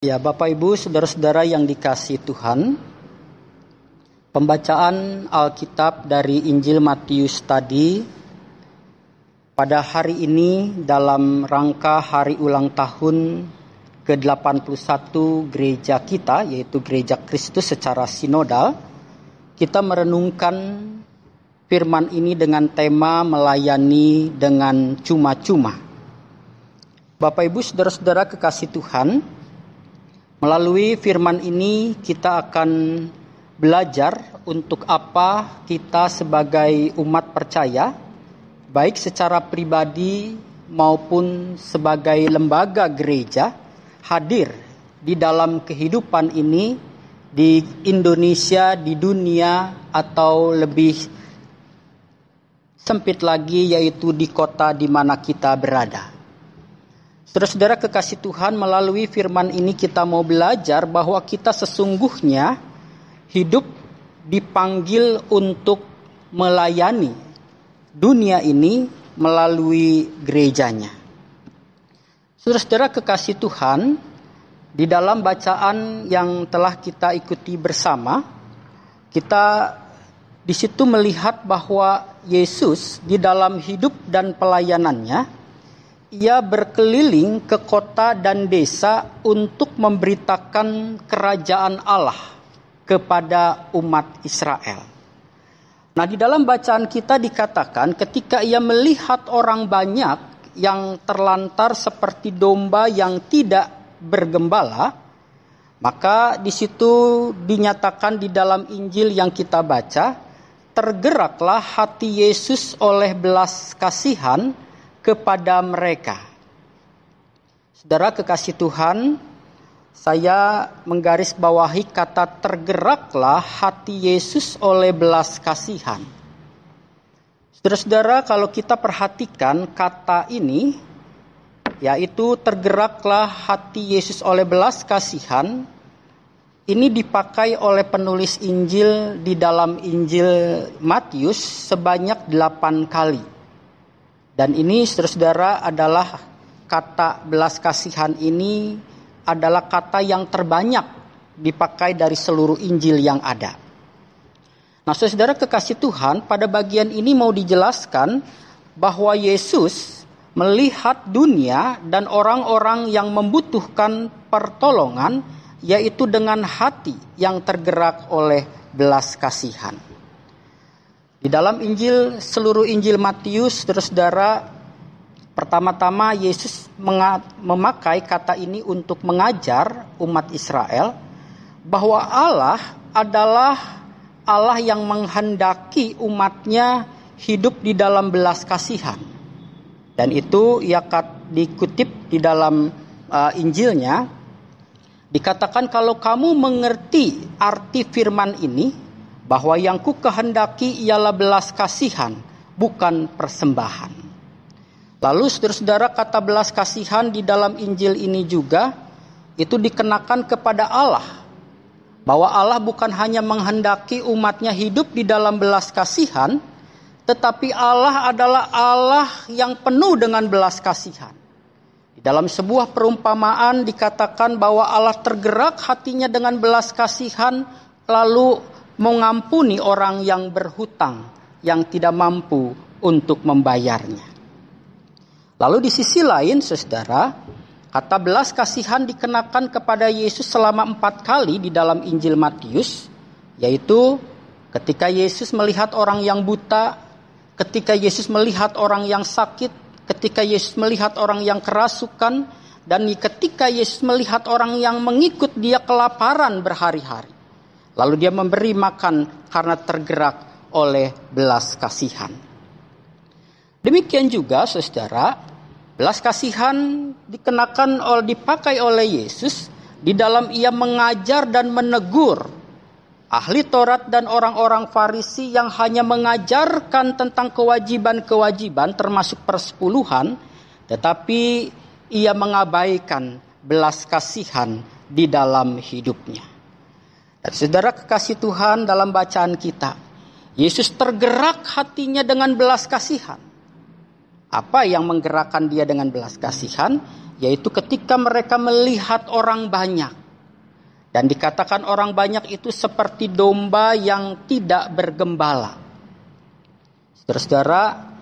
Ya, Bapak Ibu, saudara-saudara yang dikasih Tuhan, pembacaan Alkitab dari Injil Matius tadi pada hari ini dalam rangka hari ulang tahun ke-81 gereja kita, yaitu Gereja Kristus secara sinodal, kita merenungkan firman ini dengan tema melayani dengan cuma-cuma. Bapak Ibu, saudara-saudara kekasih Tuhan, Melalui firman ini kita akan belajar untuk apa kita sebagai umat percaya baik secara pribadi maupun sebagai lembaga gereja hadir di dalam kehidupan ini di Indonesia, di dunia atau lebih sempit lagi yaitu di kota di mana kita berada. Saudara-saudara kekasih Tuhan, melalui firman ini kita mau belajar bahwa kita sesungguhnya hidup dipanggil untuk melayani dunia ini melalui gerejanya. Saudara-saudara kekasih Tuhan, di dalam bacaan yang telah kita ikuti bersama, kita di situ melihat bahwa Yesus di dalam hidup dan pelayanannya ia berkeliling ke kota dan desa untuk memberitakan kerajaan Allah kepada umat Israel. Nah, di dalam bacaan kita dikatakan ketika ia melihat orang banyak yang terlantar seperti domba yang tidak bergembala, maka di situ dinyatakan di dalam Injil yang kita baca, tergeraklah hati Yesus oleh belas kasihan kepada mereka. Saudara kekasih Tuhan, saya menggarisbawahi kata tergeraklah hati Yesus oleh belas kasihan. Saudara-saudara, kalau kita perhatikan kata ini, yaitu tergeraklah hati Yesus oleh belas kasihan, ini dipakai oleh penulis Injil di dalam Injil Matius sebanyak delapan kali. Dan ini saudara-saudara adalah kata belas kasihan ini adalah kata yang terbanyak dipakai dari seluruh Injil yang ada. Nah, saudara kekasih Tuhan, pada bagian ini mau dijelaskan bahwa Yesus melihat dunia dan orang-orang yang membutuhkan pertolongan, yaitu dengan hati yang tergerak oleh belas kasihan. Di dalam Injil, seluruh Injil Matius, saudara pertama-tama Yesus memakai kata ini untuk mengajar umat Israel bahwa Allah adalah Allah yang menghendaki umatnya hidup di dalam belas kasihan. Dan itu ia dikutip di dalam uh, Injilnya, dikatakan kalau kamu mengerti arti firman ini, bahwa yang ku kehendaki ialah belas kasihan, bukan persembahan. Lalu saudara-saudara kata belas kasihan di dalam Injil ini juga itu dikenakan kepada Allah. Bahwa Allah bukan hanya menghendaki umatnya hidup di dalam belas kasihan, tetapi Allah adalah Allah yang penuh dengan belas kasihan. Di dalam sebuah perumpamaan dikatakan bahwa Allah tergerak hatinya dengan belas kasihan, lalu mengampuni orang yang berhutang yang tidak mampu untuk membayarnya. Lalu di sisi lain, saudara, kata belas kasihan dikenakan kepada Yesus selama empat kali di dalam Injil Matius, yaitu ketika Yesus melihat orang yang buta, ketika Yesus melihat orang yang sakit, ketika Yesus melihat orang yang kerasukan, dan ketika Yesus melihat orang yang mengikut dia kelaparan berhari-hari. Lalu dia memberi makan karena tergerak oleh belas kasihan. Demikian juga saudara, belas kasihan dikenakan oleh dipakai oleh Yesus di dalam ia mengajar dan menegur ahli Taurat dan orang-orang Farisi yang hanya mengajarkan tentang kewajiban-kewajiban termasuk persepuluhan, tetapi ia mengabaikan belas kasihan di dalam hidupnya. Saudara kekasih Tuhan dalam bacaan kita, Yesus tergerak hatinya dengan belas kasihan. Apa yang menggerakkan dia dengan belas kasihan? yaitu ketika mereka melihat orang banyak. Dan dikatakan orang banyak itu seperti domba yang tidak bergembala. Saudara-saudara,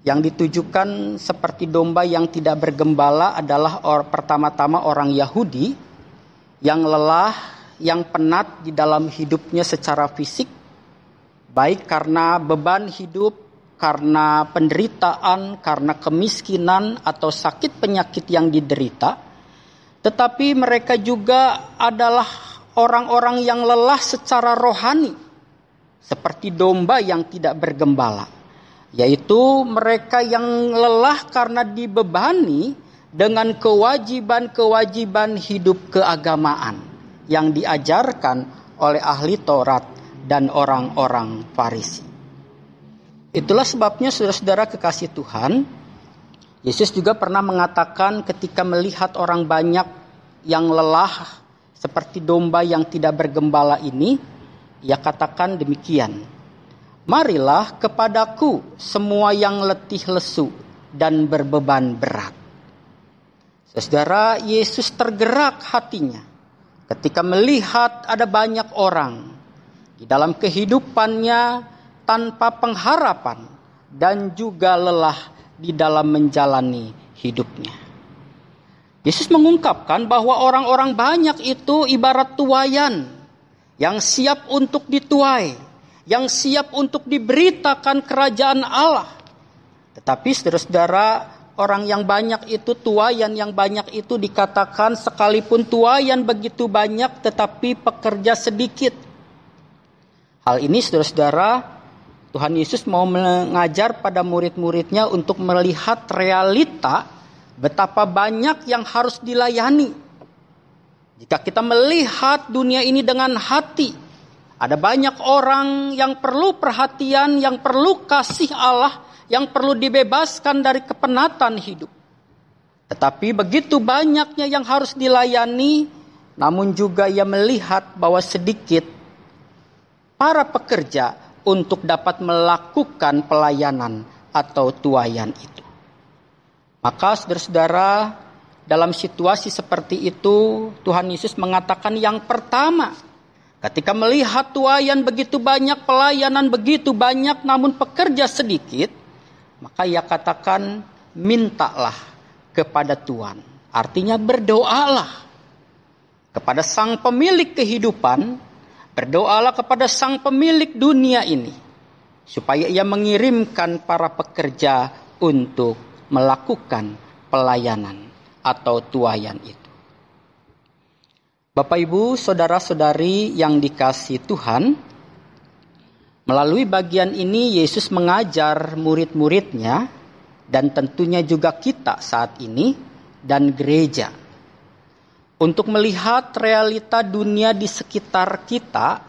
yang ditujukan seperti domba yang tidak bergembala adalah pertama-tama orang Yahudi yang lelah, yang penat di dalam hidupnya secara fisik, baik karena beban hidup, karena penderitaan, karena kemiskinan atau sakit penyakit yang diderita, tetapi mereka juga adalah orang-orang yang lelah secara rohani, seperti domba yang tidak bergembala yaitu mereka yang lelah karena dibebani dengan kewajiban-kewajiban hidup keagamaan yang diajarkan oleh ahli Taurat dan orang-orang Farisi. Itulah sebabnya saudara-saudara kekasih Tuhan, Yesus juga pernah mengatakan ketika melihat orang banyak yang lelah seperti domba yang tidak bergembala ini, ia katakan demikian. Marilah kepadaku semua yang letih lesu dan berbeban berat. Saudara, Yesus tergerak hatinya ketika melihat ada banyak orang di dalam kehidupannya tanpa pengharapan dan juga lelah di dalam menjalani hidupnya. Yesus mengungkapkan bahwa orang-orang banyak itu ibarat tuayan yang siap untuk dituai yang siap untuk diberitakan kerajaan Allah. Tetapi saudara-saudara, orang yang banyak itu tuayan yang banyak itu dikatakan sekalipun tuayan begitu banyak tetapi pekerja sedikit. Hal ini saudara-saudara, Tuhan Yesus mau mengajar pada murid-muridnya untuk melihat realita betapa banyak yang harus dilayani. Jika kita melihat dunia ini dengan hati, ada banyak orang yang perlu perhatian, yang perlu kasih Allah, yang perlu dibebaskan dari kepenatan hidup. Tetapi begitu banyaknya yang harus dilayani, namun juga ia melihat bahwa sedikit para pekerja untuk dapat melakukan pelayanan atau tuayan itu. Maka saudara-saudara, dalam situasi seperti itu, Tuhan Yesus mengatakan yang pertama, Ketika melihat tuayan begitu banyak, pelayanan begitu banyak, namun pekerja sedikit, maka ia katakan, mintalah kepada Tuhan. Artinya berdoalah kepada sang pemilik kehidupan, berdoalah kepada sang pemilik dunia ini, supaya ia mengirimkan para pekerja untuk melakukan pelayanan atau tuayan itu. Bapak Ibu, saudara-saudari yang dikasih Tuhan, melalui bagian ini Yesus mengajar murid-muridnya dan tentunya juga kita saat ini dan gereja untuk melihat realita dunia di sekitar kita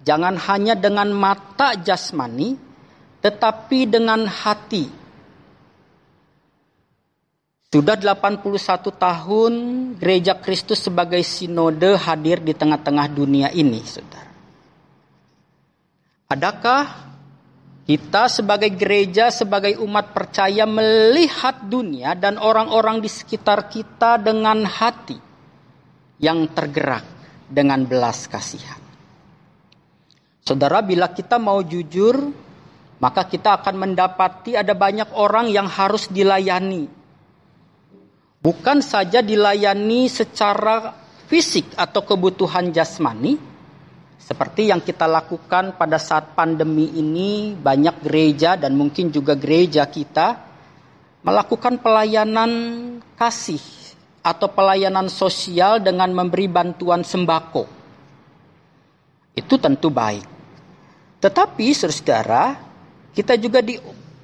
jangan hanya dengan mata jasmani tetapi dengan hati sudah 81 tahun gereja Kristus sebagai sinode hadir di tengah-tengah dunia ini, Saudara. Adakah kita sebagai gereja, sebagai umat percaya melihat dunia dan orang-orang di sekitar kita dengan hati yang tergerak dengan belas kasihan? Saudara, bila kita mau jujur, maka kita akan mendapati ada banyak orang yang harus dilayani, bukan saja dilayani secara fisik atau kebutuhan jasmani, seperti yang kita lakukan pada saat pandemi ini, banyak gereja dan mungkin juga gereja kita melakukan pelayanan kasih atau pelayanan sosial dengan memberi bantuan sembako. Itu tentu baik. Tetapi saudara, kita juga di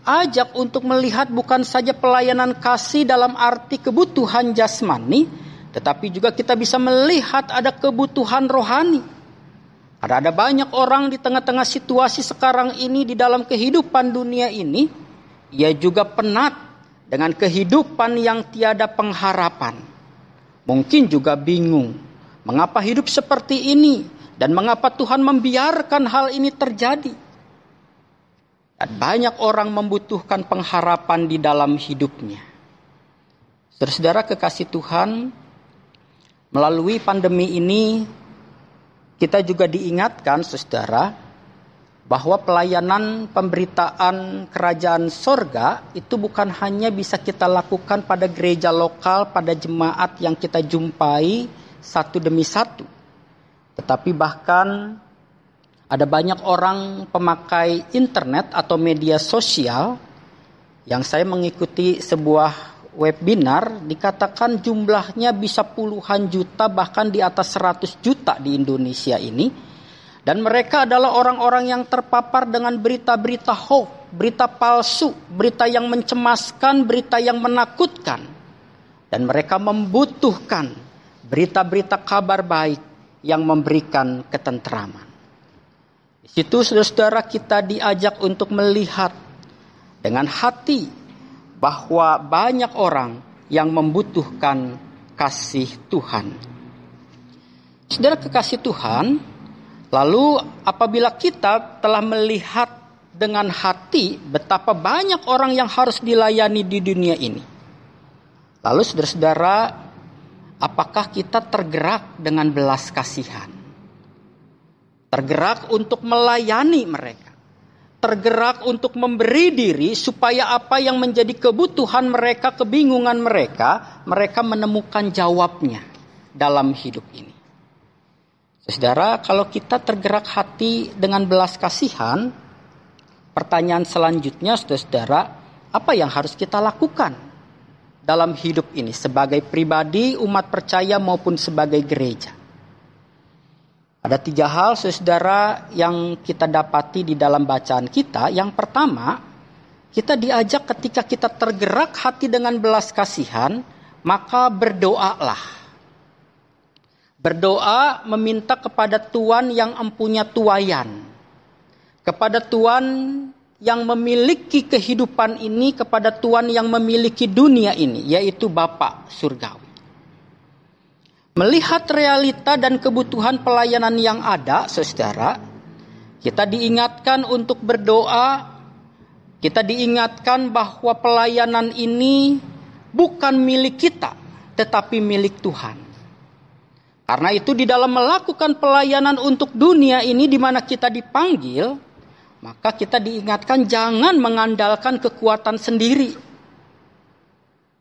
ajak untuk melihat bukan saja pelayanan kasih dalam arti kebutuhan jasmani, tetapi juga kita bisa melihat ada kebutuhan rohani. Ada ada banyak orang di tengah-tengah situasi sekarang ini di dalam kehidupan dunia ini, ia juga penat dengan kehidupan yang tiada pengharapan. Mungkin juga bingung mengapa hidup seperti ini dan mengapa Tuhan membiarkan hal ini terjadi. Dan banyak orang membutuhkan pengharapan di dalam hidupnya. Saudara-saudara kekasih Tuhan, melalui pandemi ini kita juga diingatkan saudara bahwa pelayanan pemberitaan kerajaan sorga itu bukan hanya bisa kita lakukan pada gereja lokal, pada jemaat yang kita jumpai satu demi satu. Tetapi bahkan ada banyak orang pemakai internet atau media sosial yang saya mengikuti sebuah webinar dikatakan jumlahnya bisa puluhan juta bahkan di atas 100 juta di Indonesia ini dan mereka adalah orang-orang yang terpapar dengan berita-berita hoax, berita palsu, berita yang mencemaskan, berita yang menakutkan dan mereka membutuhkan berita-berita kabar baik yang memberikan ketentraman. Di situ saudara-saudara kita diajak untuk melihat dengan hati bahwa banyak orang yang membutuhkan kasih Tuhan. Saudara kekasih Tuhan, lalu apabila kita telah melihat dengan hati betapa banyak orang yang harus dilayani di dunia ini. Lalu saudara-saudara, apakah kita tergerak dengan belas kasihan? Tergerak untuk melayani mereka tergerak untuk memberi diri supaya apa yang menjadi kebutuhan mereka, kebingungan mereka, mereka menemukan jawabnya dalam hidup ini. Saudara, kalau kita tergerak hati dengan belas kasihan, pertanyaan selanjutnya, saudara, apa yang harus kita lakukan dalam hidup ini sebagai pribadi, umat percaya maupun sebagai gereja? Ada tiga hal saudara yang kita dapati di dalam bacaan kita. Yang pertama, kita diajak ketika kita tergerak hati dengan belas kasihan, maka berdoalah. Berdoa meminta kepada Tuhan yang empunya tuayan. Kepada Tuhan yang memiliki kehidupan ini, kepada Tuhan yang memiliki dunia ini, yaitu Bapa Surgawi. Melihat realita dan kebutuhan pelayanan yang ada, saudara, kita diingatkan untuk berdoa. Kita diingatkan bahwa pelayanan ini bukan milik kita, tetapi milik Tuhan. Karena itu, di dalam melakukan pelayanan untuk dunia ini, di mana kita dipanggil, maka kita diingatkan jangan mengandalkan kekuatan sendiri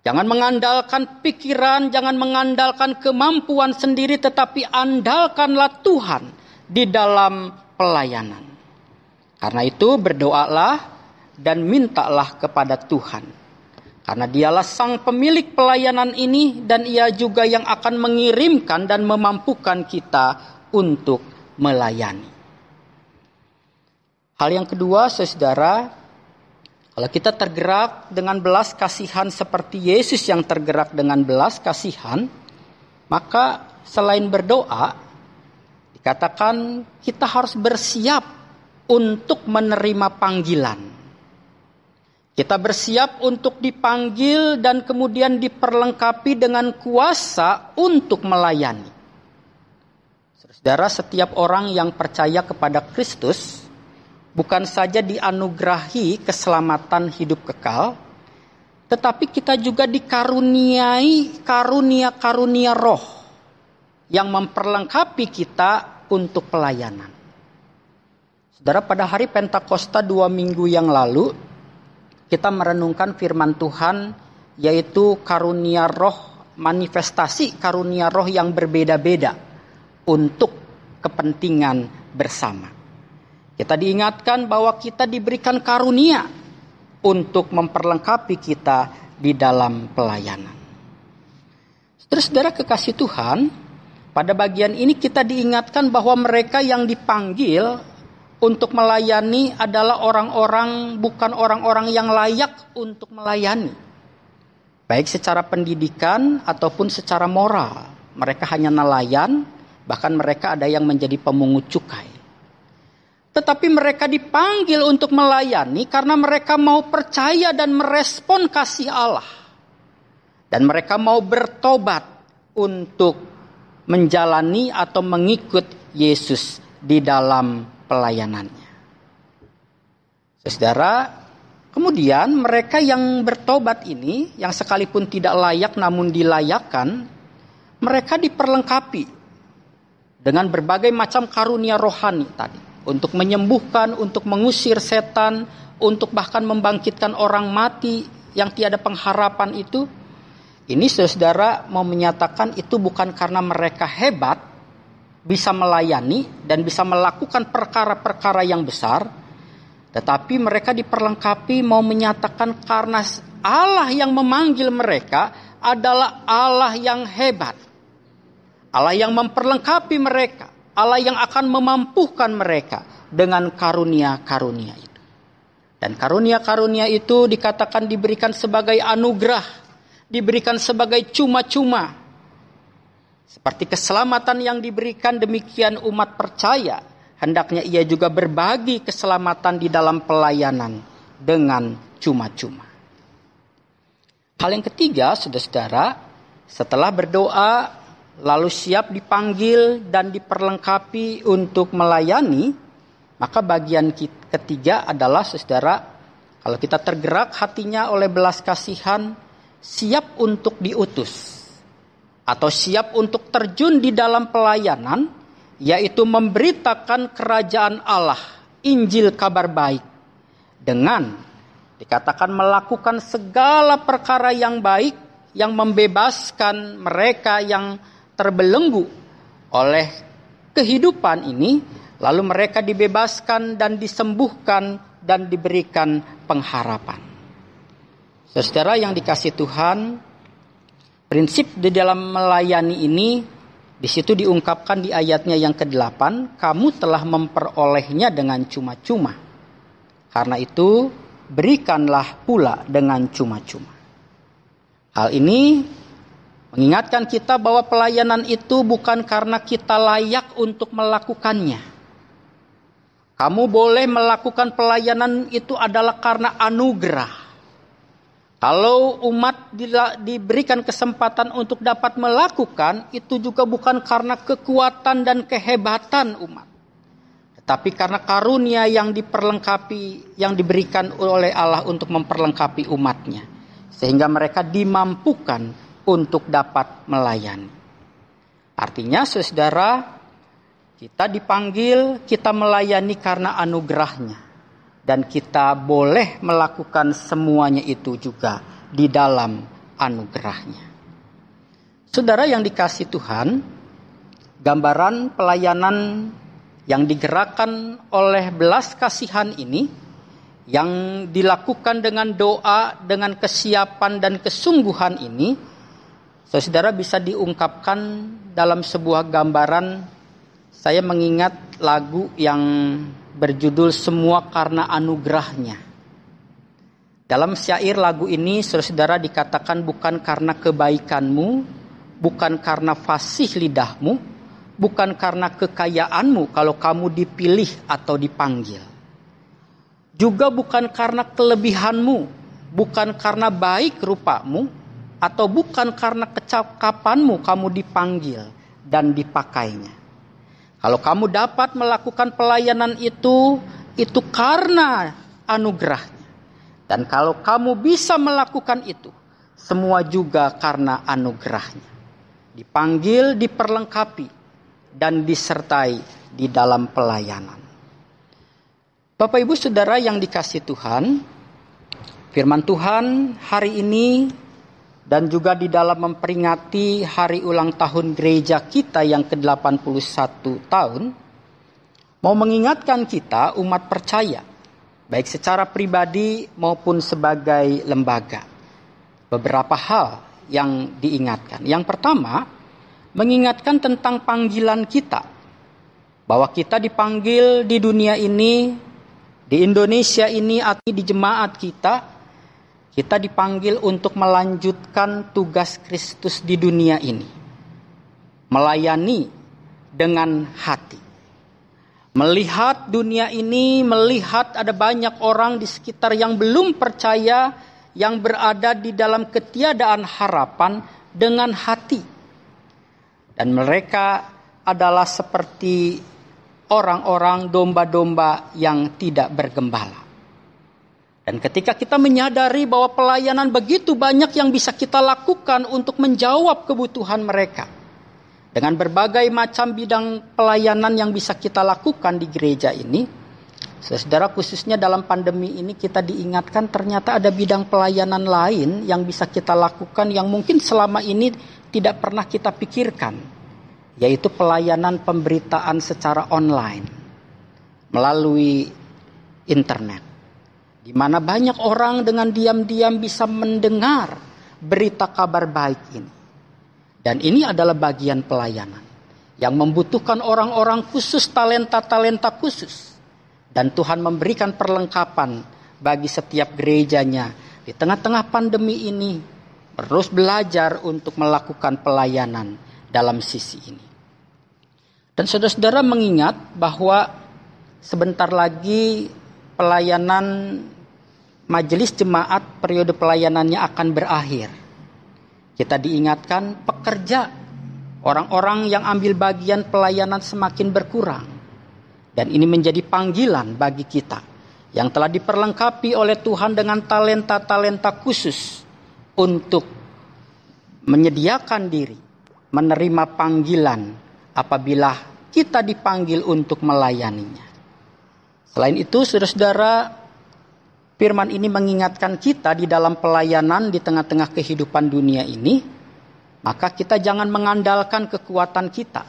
Jangan mengandalkan pikiran, jangan mengandalkan kemampuan sendiri, tetapi andalkanlah Tuhan di dalam pelayanan. Karena itu berdoalah dan mintalah kepada Tuhan. Karena dialah sang pemilik pelayanan ini dan ia juga yang akan mengirimkan dan memampukan kita untuk melayani. Hal yang kedua, saudara, kalau kita tergerak dengan belas kasihan seperti Yesus yang tergerak dengan belas kasihan, maka selain berdoa, dikatakan kita harus bersiap untuk menerima panggilan. Kita bersiap untuk dipanggil dan kemudian diperlengkapi dengan kuasa untuk melayani. Saudara, setiap orang yang percaya kepada Kristus bukan saja dianugerahi keselamatan hidup kekal, tetapi kita juga dikaruniai karunia-karunia roh yang memperlengkapi kita untuk pelayanan. Saudara, pada hari Pentakosta dua minggu yang lalu, kita merenungkan firman Tuhan, yaitu karunia roh, manifestasi karunia roh yang berbeda-beda untuk kepentingan bersama. Kita diingatkan bahwa kita diberikan karunia untuk memperlengkapi kita di dalam pelayanan. Terus saudara kekasih Tuhan, pada bagian ini kita diingatkan bahwa mereka yang dipanggil untuk melayani adalah orang-orang bukan orang-orang yang layak untuk melayani. Baik secara pendidikan ataupun secara moral. Mereka hanya nelayan, bahkan mereka ada yang menjadi pemungut cukai. Tetapi mereka dipanggil untuk melayani karena mereka mau percaya dan merespon kasih Allah. Dan mereka mau bertobat untuk menjalani atau mengikut Yesus di dalam pelayanannya. Saudara, Kemudian mereka yang bertobat ini, yang sekalipun tidak layak namun dilayakkan, mereka diperlengkapi dengan berbagai macam karunia rohani tadi. Untuk menyembuhkan, untuk mengusir setan, untuk bahkan membangkitkan orang mati yang tiada pengharapan itu. Ini saudara mau menyatakan itu bukan karena mereka hebat, bisa melayani dan bisa melakukan perkara-perkara yang besar, tetapi mereka diperlengkapi mau menyatakan karena Allah yang memanggil mereka adalah Allah yang hebat. Allah yang memperlengkapi mereka. Allah yang akan memampukan mereka dengan karunia-karunia itu. Dan karunia-karunia itu dikatakan diberikan sebagai anugerah, diberikan sebagai cuma-cuma. Seperti keselamatan yang diberikan demikian umat percaya hendaknya ia juga berbagi keselamatan di dalam pelayanan dengan cuma-cuma. Hal yang ketiga, saudara-saudara, setelah berdoa lalu siap dipanggil dan diperlengkapi untuk melayani, maka bagian ketiga adalah saudara, kalau kita tergerak hatinya oleh belas kasihan, siap untuk diutus atau siap untuk terjun di dalam pelayanan yaitu memberitakan kerajaan Allah, Injil kabar baik dengan dikatakan melakukan segala perkara yang baik yang membebaskan mereka yang terbelenggu oleh kehidupan ini lalu mereka dibebaskan dan disembuhkan dan diberikan pengharapan. Saudara yang dikasih Tuhan, prinsip di dalam melayani ini di situ diungkapkan di ayatnya yang ke-8, kamu telah memperolehnya dengan cuma-cuma. Karena itu, berikanlah pula dengan cuma-cuma. Hal ini mengingatkan kita bahwa pelayanan itu bukan karena kita layak untuk melakukannya. Kamu boleh melakukan pelayanan itu adalah karena anugerah kalau umat diberikan kesempatan untuk dapat melakukan, itu juga bukan karena kekuatan dan kehebatan umat. Tetapi karena karunia yang diperlengkapi, yang diberikan oleh Allah untuk memperlengkapi umatnya. Sehingga mereka dimampukan untuk dapat melayani. Artinya saudara, kita dipanggil, kita melayani karena anugerahnya dan kita boleh melakukan semuanya itu juga di dalam anugerahnya. Saudara yang dikasih Tuhan, gambaran pelayanan yang digerakkan oleh belas kasihan ini yang dilakukan dengan doa, dengan kesiapan dan kesungguhan ini, saudara bisa diungkapkan dalam sebuah gambaran. Saya mengingat lagu yang berjudul Semua Karena Anugerahnya. Dalam syair lagu ini saudara-saudara dikatakan bukan karena kebaikanmu, bukan karena fasih lidahmu, bukan karena kekayaanmu kalau kamu dipilih atau dipanggil. Juga bukan karena kelebihanmu, bukan karena baik rupamu, atau bukan karena kecakapanmu kamu dipanggil dan dipakainya. Kalau kamu dapat melakukan pelayanan itu, itu karena anugerahnya. Dan kalau kamu bisa melakukan itu, semua juga karena anugerahnya. Dipanggil, diperlengkapi, dan disertai di dalam pelayanan. Bapak Ibu Saudara yang dikasih Tuhan, firman Tuhan hari ini dan juga di dalam memperingati hari ulang tahun gereja kita yang ke-81 tahun mau mengingatkan kita umat percaya baik secara pribadi maupun sebagai lembaga beberapa hal yang diingatkan. Yang pertama, mengingatkan tentang panggilan kita bahwa kita dipanggil di dunia ini di Indonesia ini atau di jemaat kita kita dipanggil untuk melanjutkan tugas Kristus di dunia ini. Melayani dengan hati. Melihat dunia ini, melihat ada banyak orang di sekitar yang belum percaya, yang berada di dalam ketiadaan harapan dengan hati. Dan mereka adalah seperti orang-orang domba-domba yang tidak bergembala. Dan ketika kita menyadari bahwa pelayanan begitu banyak yang bisa kita lakukan untuk menjawab kebutuhan mereka. Dengan berbagai macam bidang pelayanan yang bisa kita lakukan di gereja ini, saudara khususnya dalam pandemi ini kita diingatkan ternyata ada bidang pelayanan lain yang bisa kita lakukan yang mungkin selama ini tidak pernah kita pikirkan, yaitu pelayanan pemberitaan secara online melalui internet di mana banyak orang dengan diam-diam bisa mendengar berita kabar baik ini. Dan ini adalah bagian pelayanan yang membutuhkan orang-orang khusus, talenta-talenta khusus. Dan Tuhan memberikan perlengkapan bagi setiap gerejanya di tengah-tengah pandemi ini terus belajar untuk melakukan pelayanan dalam sisi ini. Dan saudara-saudara mengingat bahwa sebentar lagi pelayanan majelis jemaat periode pelayanannya akan berakhir. Kita diingatkan pekerja, orang-orang yang ambil bagian pelayanan semakin berkurang. Dan ini menjadi panggilan bagi kita yang telah diperlengkapi oleh Tuhan dengan talenta-talenta khusus untuk menyediakan diri, menerima panggilan apabila kita dipanggil untuk melayaninya. Selain itu, saudara-saudara, Firman ini mengingatkan kita di dalam pelayanan di tengah-tengah kehidupan dunia ini, maka kita jangan mengandalkan kekuatan kita.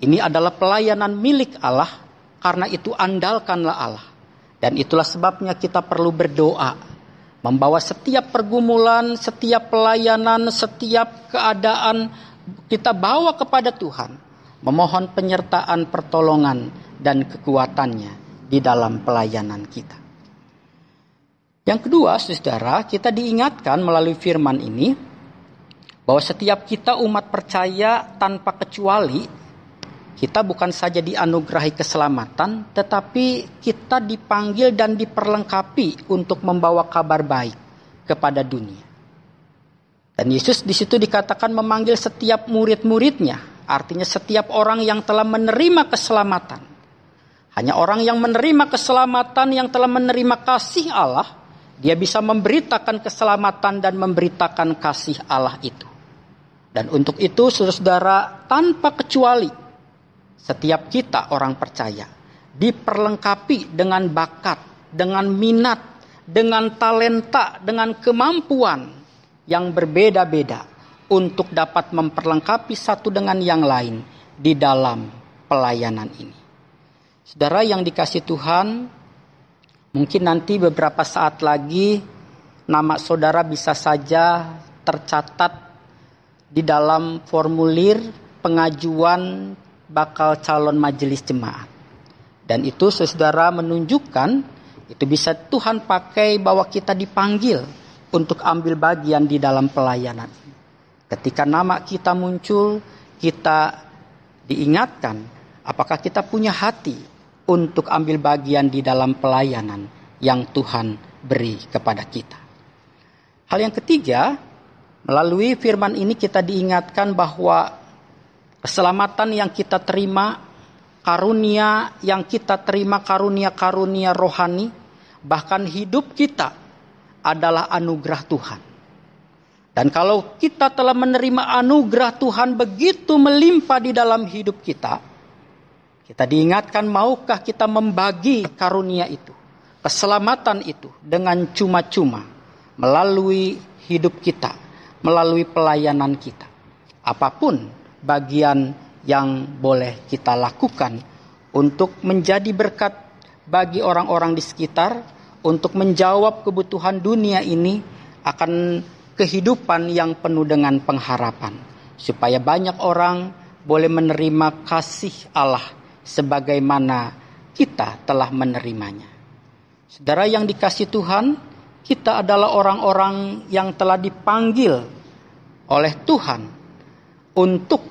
Ini adalah pelayanan milik Allah, karena itu andalkanlah Allah. Dan itulah sebabnya kita perlu berdoa, membawa setiap pergumulan, setiap pelayanan, setiap keadaan kita bawa kepada Tuhan, memohon penyertaan, pertolongan, dan kekuatannya di dalam pelayanan kita. Yang kedua, saudara, kita diingatkan melalui firman ini bahwa setiap kita umat percaya tanpa kecuali kita bukan saja dianugerahi keselamatan, tetapi kita dipanggil dan diperlengkapi untuk membawa kabar baik kepada dunia. Dan Yesus di situ dikatakan memanggil setiap murid-muridnya, artinya setiap orang yang telah menerima keselamatan. Hanya orang yang menerima keselamatan, yang telah menerima kasih Allah, dia bisa memberitakan keselamatan dan memberitakan kasih Allah itu. Dan untuk itu saudara-saudara tanpa kecuali setiap kita orang percaya diperlengkapi dengan bakat, dengan minat, dengan talenta, dengan kemampuan yang berbeda-beda untuk dapat memperlengkapi satu dengan yang lain di dalam pelayanan ini. Saudara yang dikasih Tuhan, Mungkin nanti beberapa saat lagi nama saudara bisa saja tercatat di dalam formulir pengajuan bakal calon majelis jemaat. Dan itu saudara menunjukkan itu bisa Tuhan pakai bahwa kita dipanggil untuk ambil bagian di dalam pelayanan. Ketika nama kita muncul, kita diingatkan apakah kita punya hati untuk ambil bagian di dalam pelayanan yang Tuhan beri kepada kita. Hal yang ketiga, melalui firman ini kita diingatkan bahwa keselamatan yang kita terima, karunia yang kita terima, karunia-karunia rohani, bahkan hidup kita adalah anugerah Tuhan. Dan kalau kita telah menerima anugerah Tuhan begitu melimpah di dalam hidup kita, kita diingatkan maukah kita membagi karunia itu, keselamatan itu dengan cuma-cuma melalui hidup kita, melalui pelayanan kita. Apa pun bagian yang boleh kita lakukan untuk menjadi berkat bagi orang-orang di sekitar, untuk menjawab kebutuhan dunia ini akan kehidupan yang penuh dengan pengharapan, supaya banyak orang boleh menerima kasih Allah sebagaimana kita telah menerimanya. Saudara yang dikasih Tuhan, kita adalah orang-orang yang telah dipanggil oleh Tuhan untuk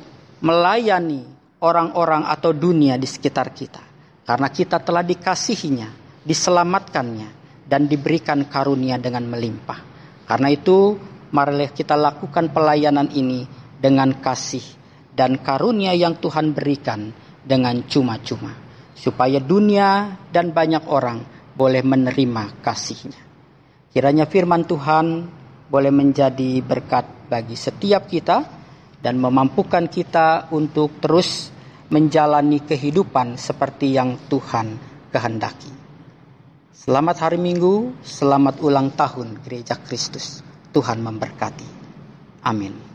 melayani orang-orang atau dunia di sekitar kita. Karena kita telah dikasihinya, diselamatkannya, dan diberikan karunia dengan melimpah. Karena itu, marilah kita lakukan pelayanan ini dengan kasih dan karunia yang Tuhan berikan dengan cuma-cuma supaya dunia dan banyak orang boleh menerima kasihnya. Kiranya firman Tuhan boleh menjadi berkat bagi setiap kita dan memampukan kita untuk terus menjalani kehidupan seperti yang Tuhan kehendaki. Selamat hari Minggu, selamat ulang tahun Gereja Kristus. Tuhan memberkati. Amin.